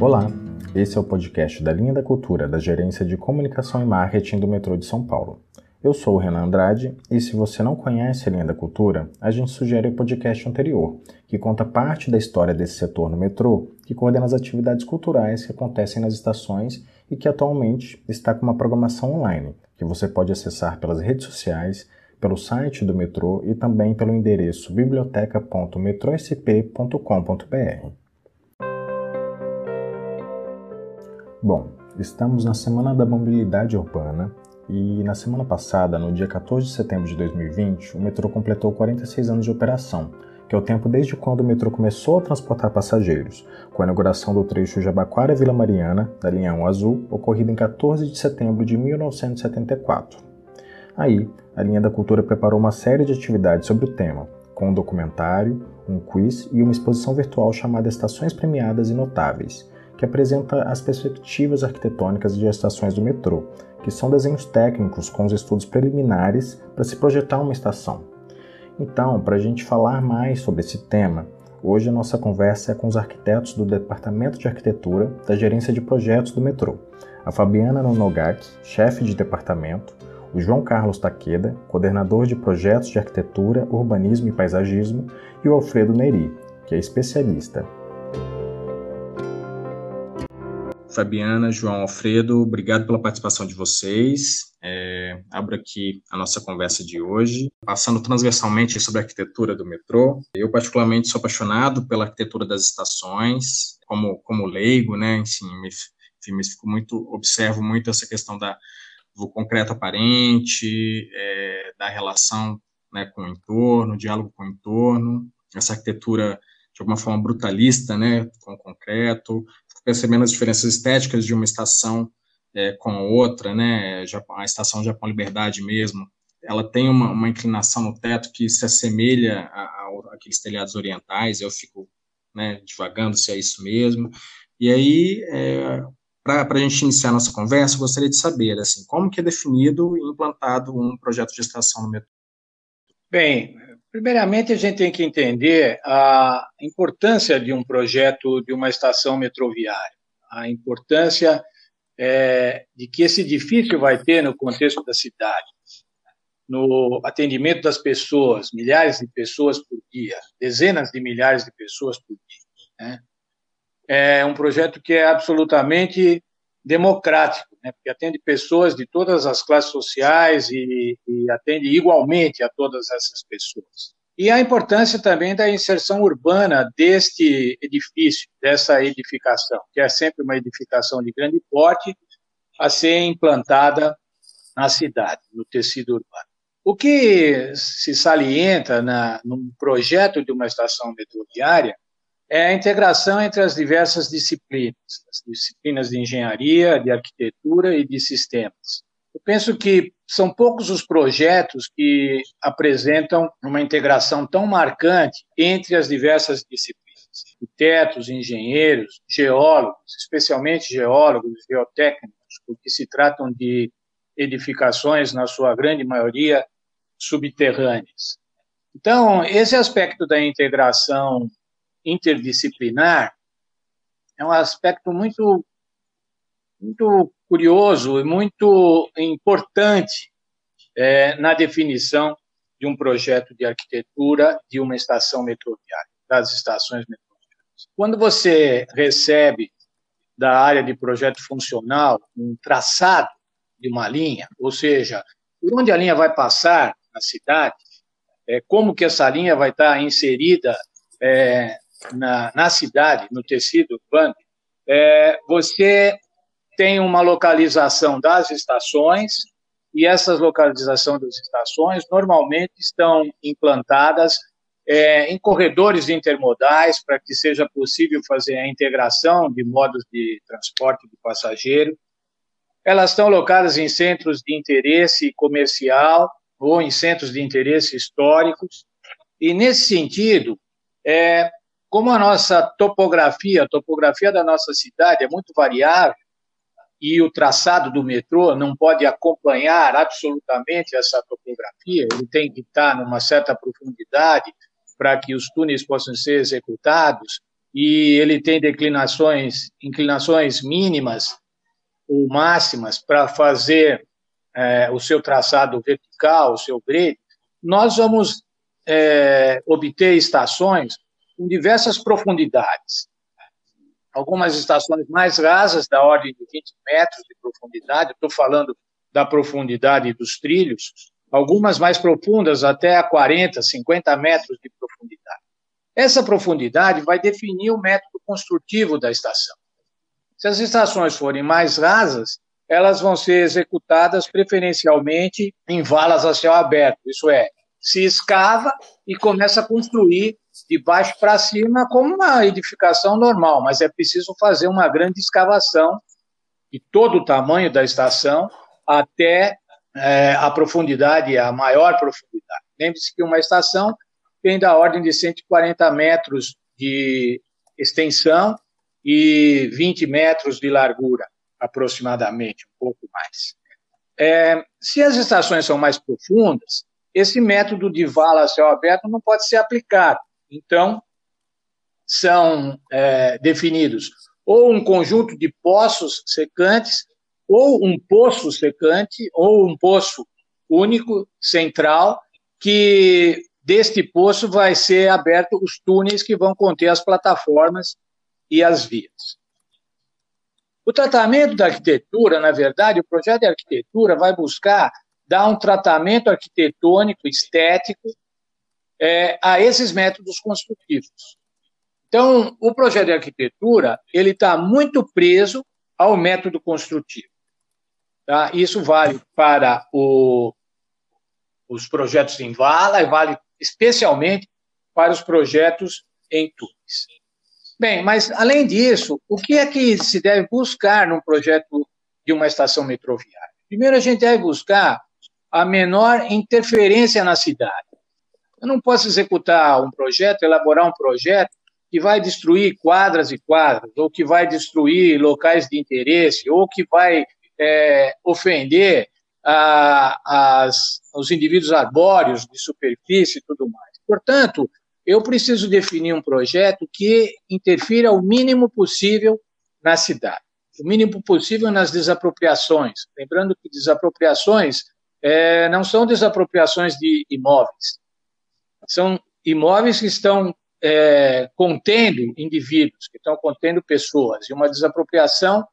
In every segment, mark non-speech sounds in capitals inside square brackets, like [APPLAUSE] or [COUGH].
Olá, esse é o podcast da Linha da Cultura da Gerência de Comunicação e Marketing do Metrô de São Paulo. Eu sou o Renan Andrade e se você não conhece a Linha da Cultura, a gente sugere o podcast anterior, que conta parte da história desse setor no metrô, que coordena as atividades culturais que acontecem nas estações e que atualmente está com uma programação online, que você pode acessar pelas redes sociais, pelo site do metrô e também pelo endereço biblioteca.metrosp.com.br. Bom, estamos na Semana da Mobilidade Urbana e na semana passada, no dia 14 de setembro de 2020, o metrô completou 46 anos de operação, que é o tempo desde quando o metrô começou a transportar passageiros, com a inauguração do trecho Jabaquara-Vila Mariana, da linha 1 azul, ocorrida em 14 de setembro de 1974. Aí, a linha da cultura preparou uma série de atividades sobre o tema, com um documentário, um quiz e uma exposição virtual chamada Estações Premiadas e Notáveis, que apresenta as perspectivas arquitetônicas de estações do metrô, que são desenhos técnicos com os estudos preliminares para se projetar uma estação. Então, para a gente falar mais sobre esse tema, hoje a nossa conversa é com os arquitetos do Departamento de Arquitetura da Gerência de Projetos do metrô, a Fabiana Nonogaki, chefe de departamento, o João Carlos Taqueda, coordenador de projetos de arquitetura, urbanismo e paisagismo, e o Alfredo Neri, que é especialista Fabiana, João Alfredo, obrigado pela participação de vocês. É, abro aqui a nossa conversa de hoje, passando transversalmente sobre a arquitetura do metrô. Eu, particularmente, sou apaixonado pela arquitetura das estações, como, como leigo, né? Enfim, me, me fico muito, observo muito essa questão da, do concreto aparente, é, da relação né, com o entorno, diálogo com o entorno, essa arquitetura de alguma forma brutalista, né, com o concreto, percebendo as diferenças estéticas de uma estação é, com a outra, né, a estação Japão Liberdade mesmo, ela tem uma, uma inclinação no teto que se assemelha a, a, aqueles telhados orientais, eu fico né, divagando se é isso mesmo, e aí, é, para a gente iniciar nossa conversa, eu gostaria de saber, assim, como que é definido e implantado um projeto de estação no metrô? Bem, Primeiramente, a gente tem que entender a importância de um projeto de uma estação metroviária, a importância é, de que esse edifício vai ter no contexto da cidade, no atendimento das pessoas, milhares de pessoas por dia, dezenas de milhares de pessoas por dia. Né? É um projeto que é absolutamente democrático, né? porque atende pessoas de todas as classes sociais e, e atende igualmente a todas essas pessoas. E a importância também da inserção urbana deste edifício, dessa edificação, que é sempre uma edificação de grande porte, a ser implantada na cidade, no tecido urbano. O que se salienta na, projeto de uma estação metroviária é a integração entre as diversas disciplinas, as disciplinas de engenharia, de arquitetura e de sistemas. Eu penso que são poucos os projetos que apresentam uma integração tão marcante entre as diversas disciplinas. Arquitetos, engenheiros, geólogos, especialmente geólogos, geotécnicos, porque se tratam de edificações, na sua grande maioria, subterrâneas. Então, esse aspecto da integração interdisciplinar é um aspecto muito, muito curioso e muito importante é, na definição de um projeto de arquitetura de uma estação metroviária, das estações metroviárias. Quando você recebe da área de projeto funcional um traçado de uma linha, ou seja, por onde a linha vai passar na cidade, é, como que essa linha vai estar inserida é, na, na cidade, no tecido urbano, é, você tem uma localização das estações, e essas localizações das estações normalmente estão implantadas é, em corredores intermodais para que seja possível fazer a integração de modos de transporte de passageiro. Elas estão locadas em centros de interesse comercial ou em centros de interesse históricos. E, nesse sentido, é, como a nossa topografia, a topografia da nossa cidade é muito variável e o traçado do metrô não pode acompanhar absolutamente essa topografia, ele tem que estar numa certa profundidade para que os túneis possam ser executados e ele tem declinações, inclinações mínimas ou máximas para fazer é, o seu traçado vertical, o seu grid, nós vamos é, obter estações com diversas profundidades. Algumas estações mais rasas, da ordem de 20 metros de profundidade, estou falando da profundidade dos trilhos, algumas mais profundas, até a 40, 50 metros de profundidade. Essa profundidade vai definir o método construtivo da estação. Se as estações forem mais rasas, elas vão ser executadas preferencialmente em valas a céu aberto, isso é, se escava e começa a construir de baixo para cima como uma edificação normal, mas é preciso fazer uma grande escavação de todo o tamanho da estação até é, a profundidade, a maior profundidade. Lembre-se que uma estação tem da ordem de 140 metros de extensão e 20 metros de largura, aproximadamente, um pouco mais. É, se as estações são mais profundas, esse método de vala a céu aberto não pode ser aplicado. Então, são é, definidos ou um conjunto de poços secantes, ou um poço secante, ou um poço único, central, que deste poço vai ser aberto os túneis que vão conter as plataformas e as vias. O tratamento da arquitetura, na verdade, o projeto de arquitetura vai buscar dar um tratamento arquitetônico, estético, é, a esses métodos construtivos. Então, o projeto de arquitetura ele está muito preso ao método construtivo. Tá? Isso vale para o, os projetos em vala e vale especialmente para os projetos em túneis. Bem, mas além disso, o que é que se deve buscar num projeto de uma estação metroviária? Primeiro, a gente deve buscar a menor interferência na cidade. Eu não posso executar um projeto, elaborar um projeto que vai destruir quadras e quadras, ou que vai destruir locais de interesse, ou que vai é, ofender a, as, os indivíduos arbóreos de superfície e tudo mais. Portanto, eu preciso definir um projeto que interfira o mínimo possível na cidade, o mínimo possível nas desapropriações. Lembrando que desapropriações é, não são desapropriações de imóveis, são imóveis que estão é, contendo indivíduos, que estão contendo pessoas, e uma desapropriação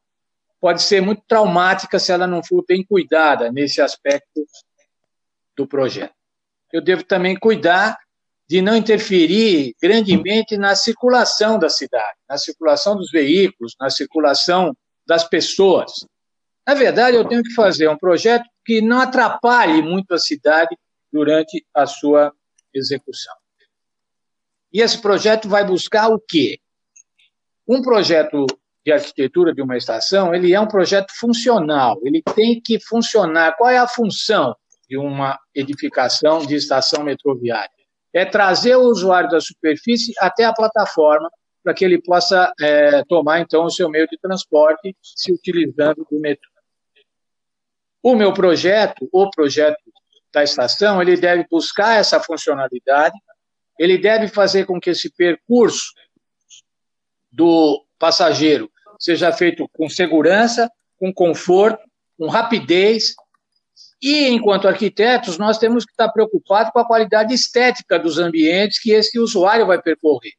pode ser muito traumática se ela não for bem cuidada nesse aspecto do projeto. Eu devo também cuidar de não interferir grandemente na circulação da cidade, na circulação dos veículos, na circulação das pessoas. Na verdade, eu tenho que fazer um projeto que não atrapalhe muito a cidade durante a sua execução. E esse projeto vai buscar o quê? Um projeto de arquitetura de uma estação, ele é um projeto funcional, ele tem que funcionar. Qual é a função de uma edificação de estação metroviária? É trazer o usuário da superfície até a plataforma para que ele possa é, tomar, então, o seu meio de transporte se utilizando do metrô. O meu projeto, o projeto da estação, ele deve buscar essa funcionalidade, ele deve fazer com que esse percurso do passageiro seja feito com segurança, com conforto, com rapidez. E, enquanto arquitetos, nós temos que estar preocupados com a qualidade estética dos ambientes que esse usuário vai percorrer,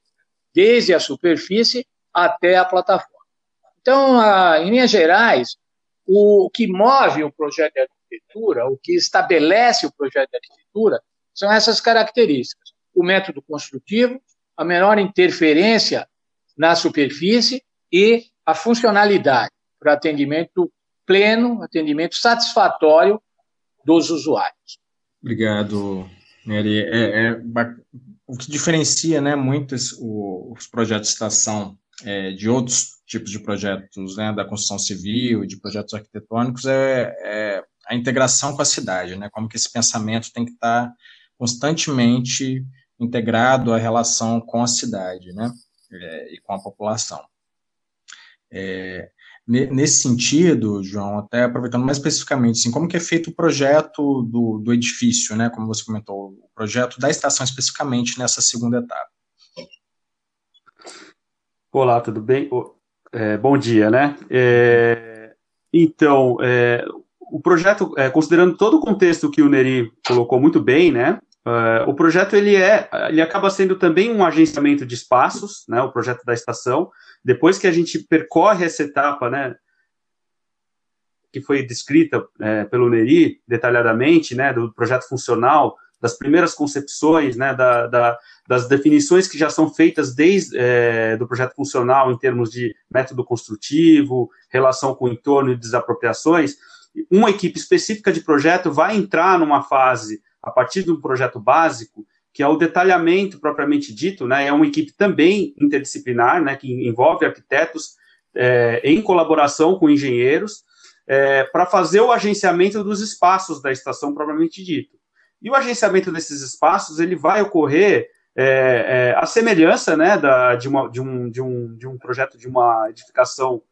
desde a superfície até a plataforma. Então, em linhas gerais, o que move o projeto de arquitetura, o que estabelece o projeto de arquitetura, são essas características: o método construtivo, a menor interferência na superfície e a funcionalidade para atendimento pleno, atendimento satisfatório dos usuários. Obrigado, Nery. É, é, o que diferencia né, muito os projetos de estação é, de outros tipos de projetos né, da construção civil de projetos arquitetônicos é, é, a integração com a cidade, né, como que esse pensamento tem que estar constantemente integrado à relação com a cidade né, é, e com a população. É, nesse sentido, João, até aproveitando mais especificamente, assim, como que é feito o projeto do, do edifício, né, como você comentou, o projeto da estação especificamente nessa segunda etapa? Olá, tudo bem? É, bom dia, né? É, então, é, o projeto, é, considerando todo o contexto que o Neri colocou muito bem, né? É, o projeto ele é, ele acaba sendo também um agenciamento de espaços, né? O projeto da estação. Depois que a gente percorre essa etapa, né? Que foi descrita é, pelo Neri detalhadamente, né? Do projeto funcional, das primeiras concepções, né, da, da, das definições que já são feitas desde é, do projeto funcional em termos de método construtivo, relação com o entorno e desapropriações, uma equipe específica de projeto vai entrar numa fase, a partir de um projeto básico, que é o detalhamento propriamente dito, né, é uma equipe também interdisciplinar, né, que envolve arquitetos é, em colaboração com engenheiros, é, para fazer o agenciamento dos espaços da estação propriamente dito. E o agenciamento desses espaços ele vai ocorrer é, é, a semelhança né, da, de, uma, de, um, de, um, de um projeto de uma edificação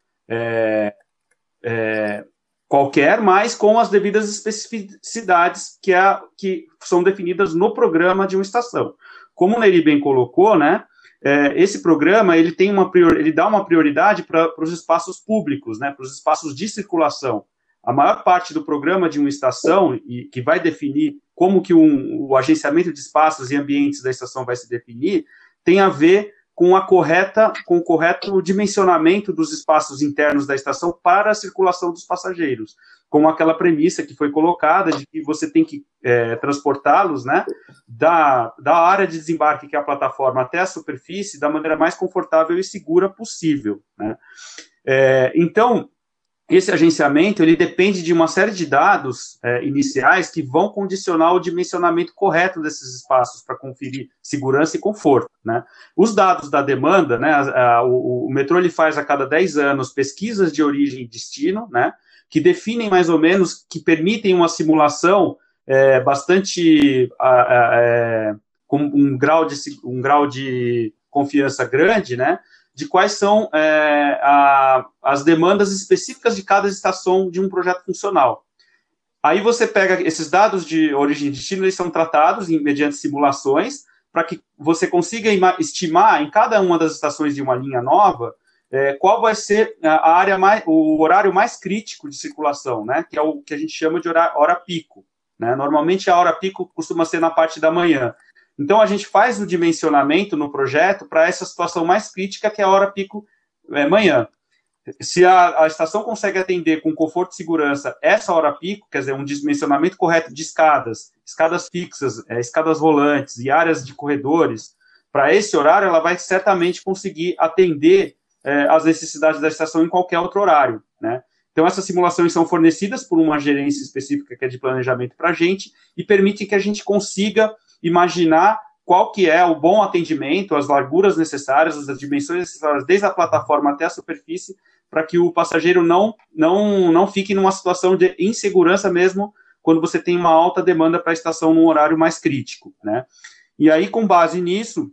qualquer, mas com as devidas especificidades que, é, que são definidas no programa de uma estação. Como o Neri bem colocou, né, é, esse programa ele tem uma prior, ele dá uma prioridade para os espaços públicos, né, para os espaços de circulação. A maior parte do programa de uma estação e que vai definir como que um, o agenciamento de espaços e ambientes da estação vai se definir, tem a ver com a correta, com o correto dimensionamento dos espaços internos da estação para a circulação dos passageiros, com aquela premissa que foi colocada de que você tem que é, transportá-los, né, da, da área de desembarque que é a plataforma até a superfície da maneira mais confortável e segura possível, né. É, então, esse agenciamento ele depende de uma série de dados é, iniciais que vão condicionar o dimensionamento correto desses espaços para conferir segurança e conforto. Né? Os dados da demanda, né, a, a, o, o, metrô ele faz a cada 10 anos pesquisas de origem e destino, né, que definem mais ou menos, que permitem uma simulação é, bastante a, é, com um grau de um grau de confiança grande, né, de quais são é, a, as demandas específicas de cada estação de um projeto funcional. Aí você pega esses dados de origem e destino, eles são tratados em, mediante simulações, para que você consiga estimar em cada uma das estações de uma linha nova é, qual vai ser a área mais, o horário mais crítico de circulação, né? Que é o que a gente chama de hora, hora pico. Né? Normalmente a hora pico costuma ser na parte da manhã. Então, a gente faz o dimensionamento no projeto para essa situação mais crítica, que é a hora pico é, manhã. Se a, a, estação consegue atender com conforto e segurança essa hora pico, quer dizer, um dimensionamento correto de escadas, escadas fixas, é, escadas rolantes e áreas de corredores, para esse horário, ela vai certamente conseguir atender é, as necessidades da estação em qualquer outro horário, né? Então, essas simulações são fornecidas por uma gerência específica que é de planejamento para a gente e permitem que a gente consiga imaginar qual que é o bom atendimento, as larguras necessárias, as dimensões necessárias, desde a plataforma até a superfície, para que o passageiro não, não, não fique numa situação de insegurança mesmo quando você tem uma alta demanda para a estação num horário mais crítico, né? E aí, com base nisso,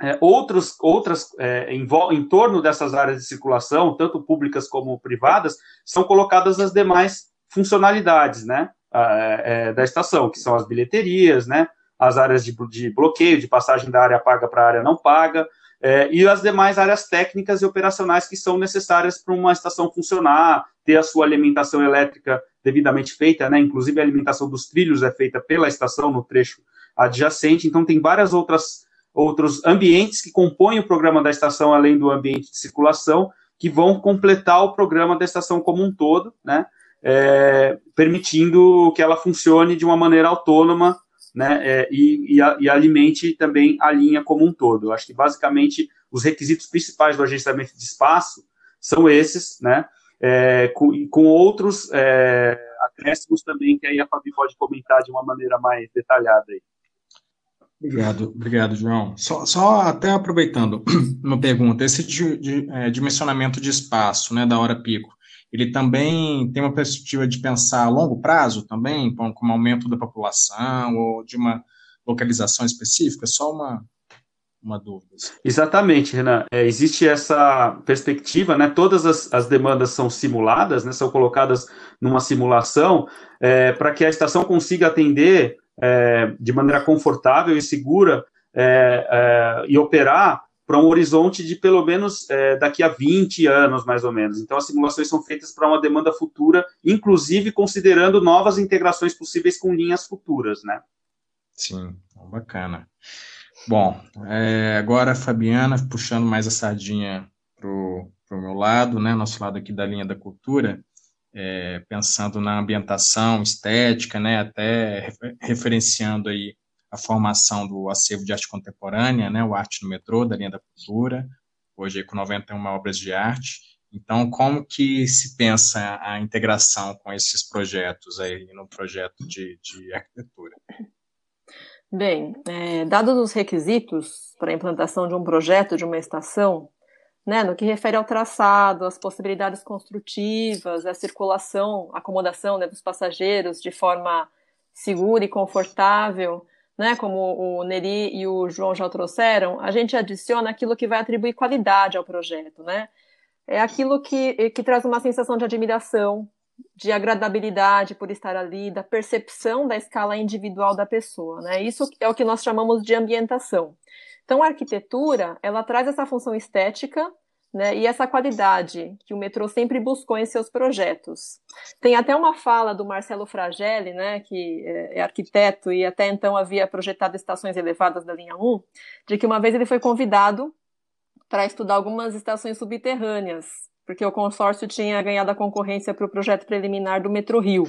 é, outros, outras é, em, em, torno dessas áreas de circulação, tanto públicas como privadas, são colocadas as demais funcionalidades, né, é, da estação, que são as bilheterias, né, as áreas de, de bloqueio, de passagem da área paga para a área não paga, é, e as demais áreas técnicas e operacionais que são necessárias para uma estação funcionar, ter a sua alimentação elétrica devidamente feita, né? Inclusive a alimentação dos trilhos é feita pela estação no trecho adjacente, então tem várias outras outros ambientes que compõem o programa da estação, além do ambiente de circulação, que vão completar o programa da estação como um todo, né? É, permitindo que ela funcione de uma maneira autônoma né, é, e, e, a, e, alimente também a linha como um todo. Eu acho que basicamente os requisitos principais do agenciamento de espaço são esses, né, é, com, com, outros é, acréscimos também que aí a Fabi pode comentar de uma maneira mais detalhada aí. Obrigado, obrigado, João. Só, só até aproveitando [CLEARS THROAT] uma pergunta, esse é, dimensionamento de espaço, né, da hora pico, ele também tem uma perspectiva de pensar a longo prazo também, com, com o aumento da população ou de uma localização específica? Só uma, uma dúvida. Exatamente, Renan. É, existe essa perspectiva, né? Todas as, as demandas são simuladas, né? São colocadas numa simulação é, para que a estação consiga atender é, de maneira confortável e segura é, é, e operar para um horizonte de pelo menos é, daqui a 20 anos, mais ou menos. Então, as simulações são feitas para uma demanda futura, inclusive considerando novas integrações possíveis com linhas futuras, né? Sim, bacana. Bom, é, agora a Fabiana, puxando mais a sardinha para o meu lado, né, nosso lado aqui da linha da cultura, é, pensando na ambientação estética, né, até referenciando aí a formação do acervo de arte contemporânea, né, o Arte no Metrô, da linha da cultura, hoje com 91 obras de arte. Então, como que se pensa a integração com esses projetos aí no projeto de, de arquitetura? Bem, é, dados os requisitos para a implantação de um projeto de uma estação, né, no que refere ao traçado, às possibilidades construtivas, à circulação, acomodação né, dos passageiros de forma segura e confortável, né, como o Neri e o João já trouxeram, a gente adiciona aquilo que vai atribuir qualidade ao projeto, né? É aquilo que, que traz uma sensação de admiração, de agradabilidade por estar ali, da percepção da escala individual da pessoa, né? Isso é o que nós chamamos de ambientação. Então, a arquitetura, ela traz essa função estética né, e essa qualidade que o metrô sempre buscou em seus projetos. Tem até uma fala do Marcelo Fragelli, né, que é, é arquiteto e até então havia projetado estações elevadas da linha 1, de que uma vez ele foi convidado para estudar algumas estações subterrâneas, porque o consórcio tinha ganhado a concorrência para o projeto preliminar do Metrô Rio,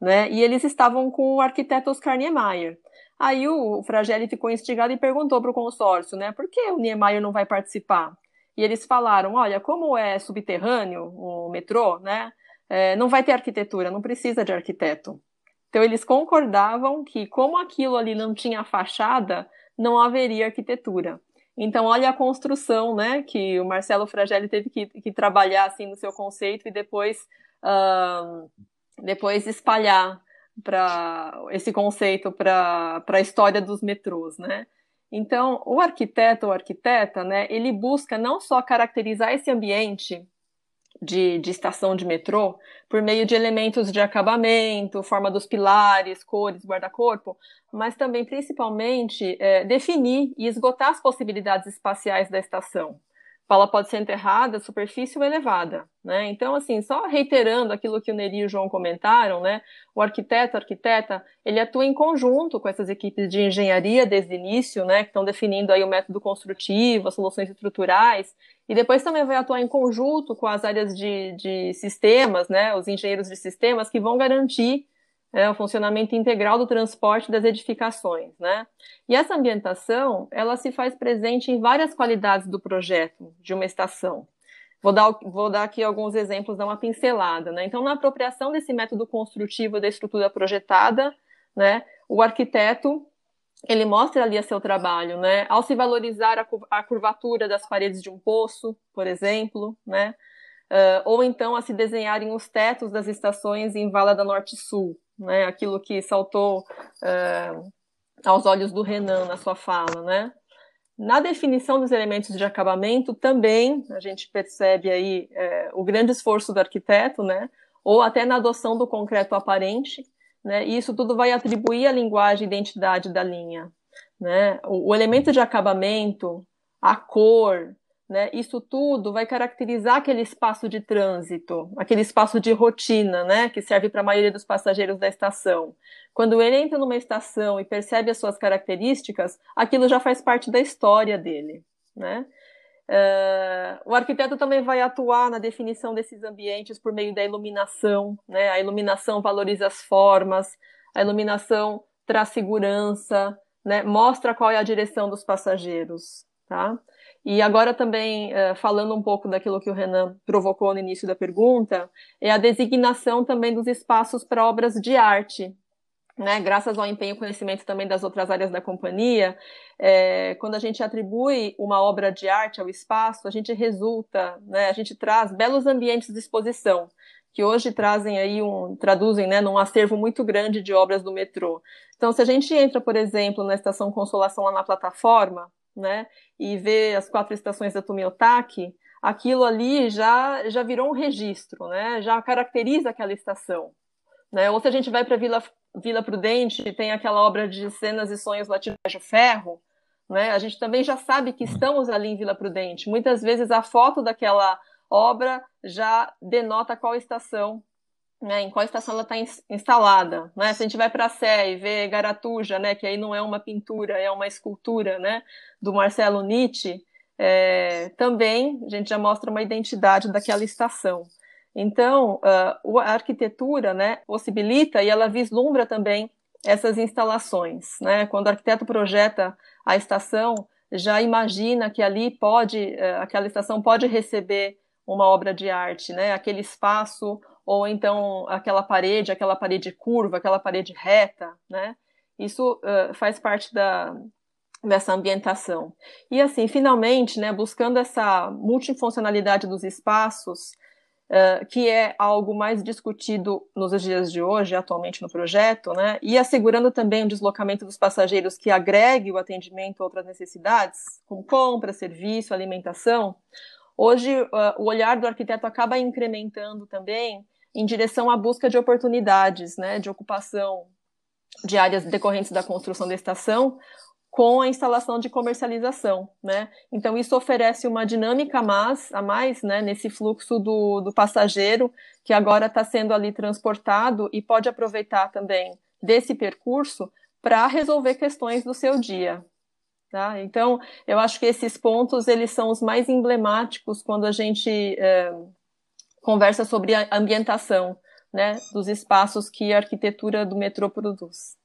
né, e eles estavam com o arquiteto Oscar Niemeyer. Aí o Fragelli ficou instigado e perguntou para o consórcio, né, por que o Niemeyer não vai participar? E eles falaram: olha, como é subterrâneo o metrô, né? É, não vai ter arquitetura, não precisa de arquiteto. Então eles concordavam que, como aquilo ali não tinha fachada, não haveria arquitetura. Então, olha a construção, né, que o Marcelo Fragelli teve que, que trabalhar assim no seu conceito e depois, uh, depois espalhar para esse conceito para a história dos metrôs, né? Então, o arquiteto ou arquiteta, né, ele busca não só caracterizar esse ambiente de, de, estação de metrô por meio de elementos de acabamento, forma dos pilares, cores, guarda-corpo, mas também, principalmente, é, definir e esgotar as possibilidades espaciais da estação ela pode ser enterrada, superfície ou elevada, né? Então, assim, só reiterando aquilo que o Neri e o João comentaram, né? O arquiteto, arquiteta, ele atua em conjunto com essas equipes de engenharia desde o início, né? Que estão definindo aí o método construtivo, as soluções estruturais, e depois também vai atuar em conjunto com as áreas de, de sistemas, né? Os engenheiros de sistemas que vão garantir é, o funcionamento integral do transporte das edificações, né? E essa ambientação, ela se faz presente em várias qualidades do projeto de uma estação. Vou dar, vou dar aqui alguns exemplos, dar uma pincelada, né? Então, na apropriação desse método construtivo da estrutura projetada, né, o arquiteto ele mostra ali a seu trabalho, né? Ao se valorizar a, curvatura das paredes de um poço, por exemplo, né? Uh, ou então a se desenharem os tetos das estações em vala da Norte Sul, né? Aquilo que saltou é, aos olhos do Renan na sua fala, né? Na definição dos elementos de acabamento, também a gente percebe aí é, o grande esforço do arquiteto, né? Ou até na adoção do concreto aparente, né? E isso tudo vai atribuir a linguagem e identidade da linha, né? O, o elemento de acabamento, a cor, né? Isso tudo vai caracterizar aquele espaço de trânsito, aquele espaço de rotina, né? que serve para a maioria dos passageiros da estação. Quando ele entra numa estação e percebe as suas características, aquilo já faz parte da história dele. Né? Uh, o arquiteto também vai atuar na definição desses ambientes por meio da iluminação. Né? A iluminação valoriza as formas, a iluminação traz segurança, né? mostra qual é a direção dos passageiros. Tá? E agora também, uh, falando um pouco daquilo que o Renan provocou no início da pergunta, é a designação também dos espaços para obras de arte. Né, graças ao empenho e conhecimento também das outras áreas da companhia, é, quando a gente atribui uma obra de arte ao espaço, a gente resulta, né, a gente traz belos ambientes de exposição, que hoje trazem aí um, traduzem, né, num acervo muito grande de obras do metrô. Então, se a gente entra, por exemplo, na estação Consolação lá na plataforma, né, e ver as quatro estações da Tumiotaki, aquilo ali já, já virou um registro, né, já caracteriza aquela estação. Né? Ou se a gente vai para Vila, Vila Prudente, tem aquela obra de cenas e sonhos latino de ferro, né? A gente também já sabe que estamos ali em Vila Prudente. Muitas vezes a foto daquela obra já denota qual estação, né, em qual estação ela está instalada. Né? Se a gente vai para a Sé e vê Garatuja, né, que aí não é uma pintura, é uma escultura né, do Marcelo Nietzsche, é, também a gente já mostra uma identidade daquela estação. Então, uh, a arquitetura né, possibilita e ela vislumbra também essas instalações. Né? Quando o arquiteto projeta a estação, já imagina que ali pode, uh, aquela estação pode receber uma obra de arte, né? aquele espaço, ou então aquela parede, aquela parede curva, aquela parede reta. Né? Isso uh, faz parte da, dessa ambientação. E assim, finalmente, né, buscando essa multifuncionalidade dos espaços, uh, que é algo mais discutido nos dias de hoje, atualmente no projeto, né, e assegurando também o deslocamento dos passageiros que agregue o atendimento a outras necessidades, como compra, serviço, alimentação, hoje uh, o olhar do arquiteto acaba incrementando também em direção à busca de oportunidades, né, de ocupação de áreas decorrentes da construção da estação, com a instalação de comercialização, né? Então isso oferece uma dinâmica a mais, a mais né, nesse fluxo do, do passageiro que agora está sendo ali transportado e pode aproveitar também desse percurso para resolver questões do seu dia. Tá? Então eu acho que esses pontos eles são os mais emblemáticos quando a gente é, conversa sobre a ambientação, né, dos espaços que a arquitetura do metrô produz.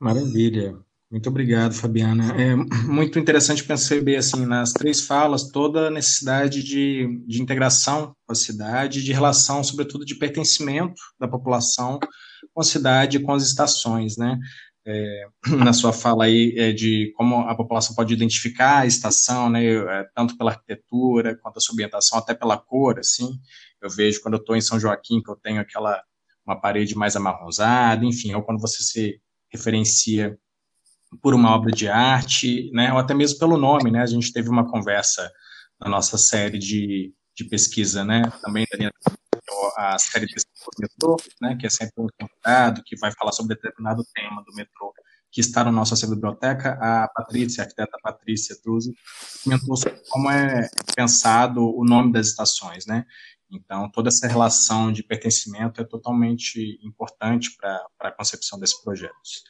Maravilha. Muito obrigado, Fabiana. É muito interessante perceber, assim, nas três falas, toda a necessidade de, de integração com a cidade, de relação, sobretudo, de pertencimento da população com a cidade e com as estações, né? É, na sua fala aí é, de como a população pode identificar a estação, né, é, tanto pela arquitetura quanto a sua ambientação, até pela cor, assim, eu vejo quando eu estou em São Joaquim que eu tenho aquela uma parede mais amarronzada, enfim, ou quando você se referencia por uma obra de arte, né, ou até mesmo pelo nome, né, a gente teve uma conversa na nossa série de, de pesquisa, né, também da linha a série do metrô, né, que é sempre um convidado que vai falar sobre determinado tema do metrô que está na nossa biblioteca, a Patrícia, a arquiteta Patrícia Truzzi, comentou sobre como é pensado o nome das estações, né, então, toda essa relação de pertencimento é totalmente importante para a concepção desses projetos.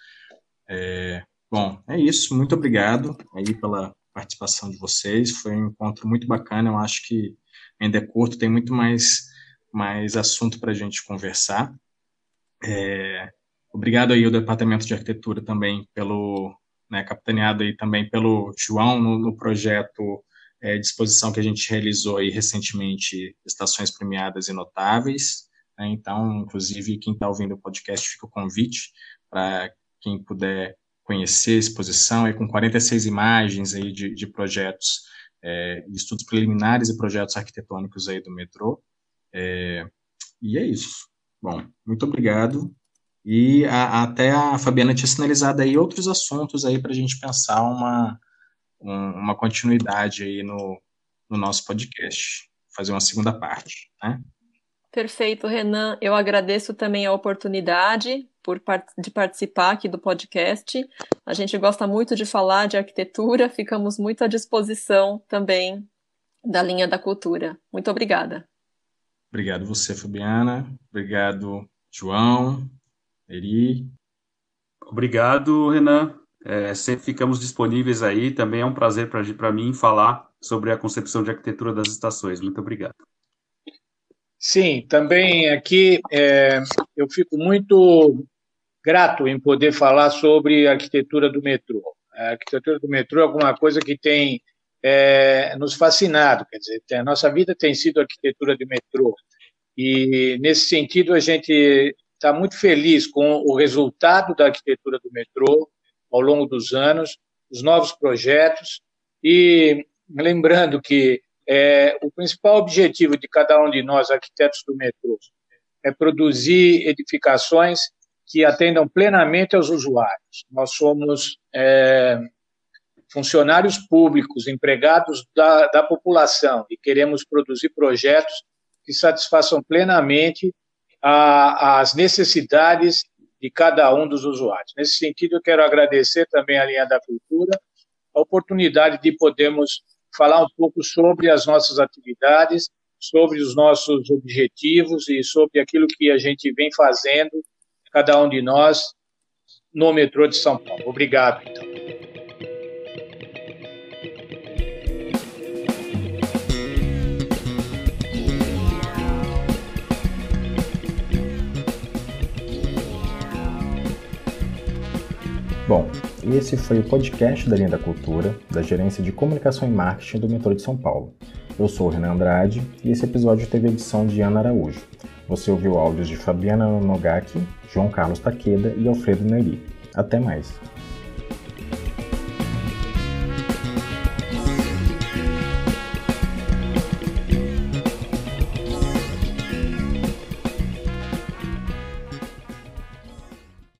É, Bom, é isso. Muito obrigado aí pela participação de vocês. Foi um encontro muito bacana. Eu acho que ainda é curto, tem muito mais, mais assunto para a gente conversar. É, obrigado aí ao Departamento de Arquitetura também pelo, né, capitaneado aí também pelo João no, no projeto é, de exposição que a gente realizou aí recentemente, Estações Premiadas e Notáveis. Né, então, inclusive, quem está ouvindo o podcast, fica o convite para quem puder conhecer a exposição, é com 46 imagens aí de, de projetos, é, estudos preliminares e projetos arquitetônicos aí do metrô. É, e é isso. Bom, muito obrigado. E a, até a Fabiana tinha sinalizado aí outros assuntos aí para a gente pensar uma, um, uma continuidade aí no, no nosso podcast, fazer uma segunda parte, né? Perfeito, Renan. Eu agradeço também a oportunidade por, de participar aqui do podcast. A gente gosta muito de falar de arquitetura, ficamos muito à disposição também da linha da cultura. Muito obrigada. Obrigado você, Fabiana. Obrigado, João, Eri. Obrigado, Renan. É, sempre ficamos disponíveis aí. Também é um prazer para mim falar sobre a concepção de arquitetura das estações. Muito obrigado. Sim, também aqui é, eu fico muito grato em poder falar sobre a arquitetura do metrô. A arquitetura do metrô é alguma coisa que tem é, nos fascinado, quer dizer, a nossa vida tem sido arquitetura do metrô. E, nesse sentido, a gente está muito feliz com o resultado da arquitetura do metrô ao longo dos anos, os novos projetos, e lembrando que é, o principal objetivo de cada um de nós, arquitetos do metrô, é produzir edificações que atendam plenamente aos usuários. Nós somos é, funcionários públicos, empregados da, da população e queremos produzir projetos que satisfaçam plenamente a, as necessidades de cada um dos usuários. Nesse sentido, eu quero agradecer também à linha da cultura a oportunidade de podermos falar um pouco sobre as nossas atividades, sobre os nossos objetivos e sobre aquilo que a gente vem fazendo, cada um de nós, no metrô de São Paulo. Obrigado, então. Bom, esse foi o podcast da Linha da Cultura, da Gerência de Comunicação e Marketing do Metrô de São Paulo. Eu sou o Renan Andrade e esse episódio teve edição de Ana Araújo. Você ouviu áudios de Fabiana Nogaki, João Carlos Taqueda e Alfredo Neri. Até mais!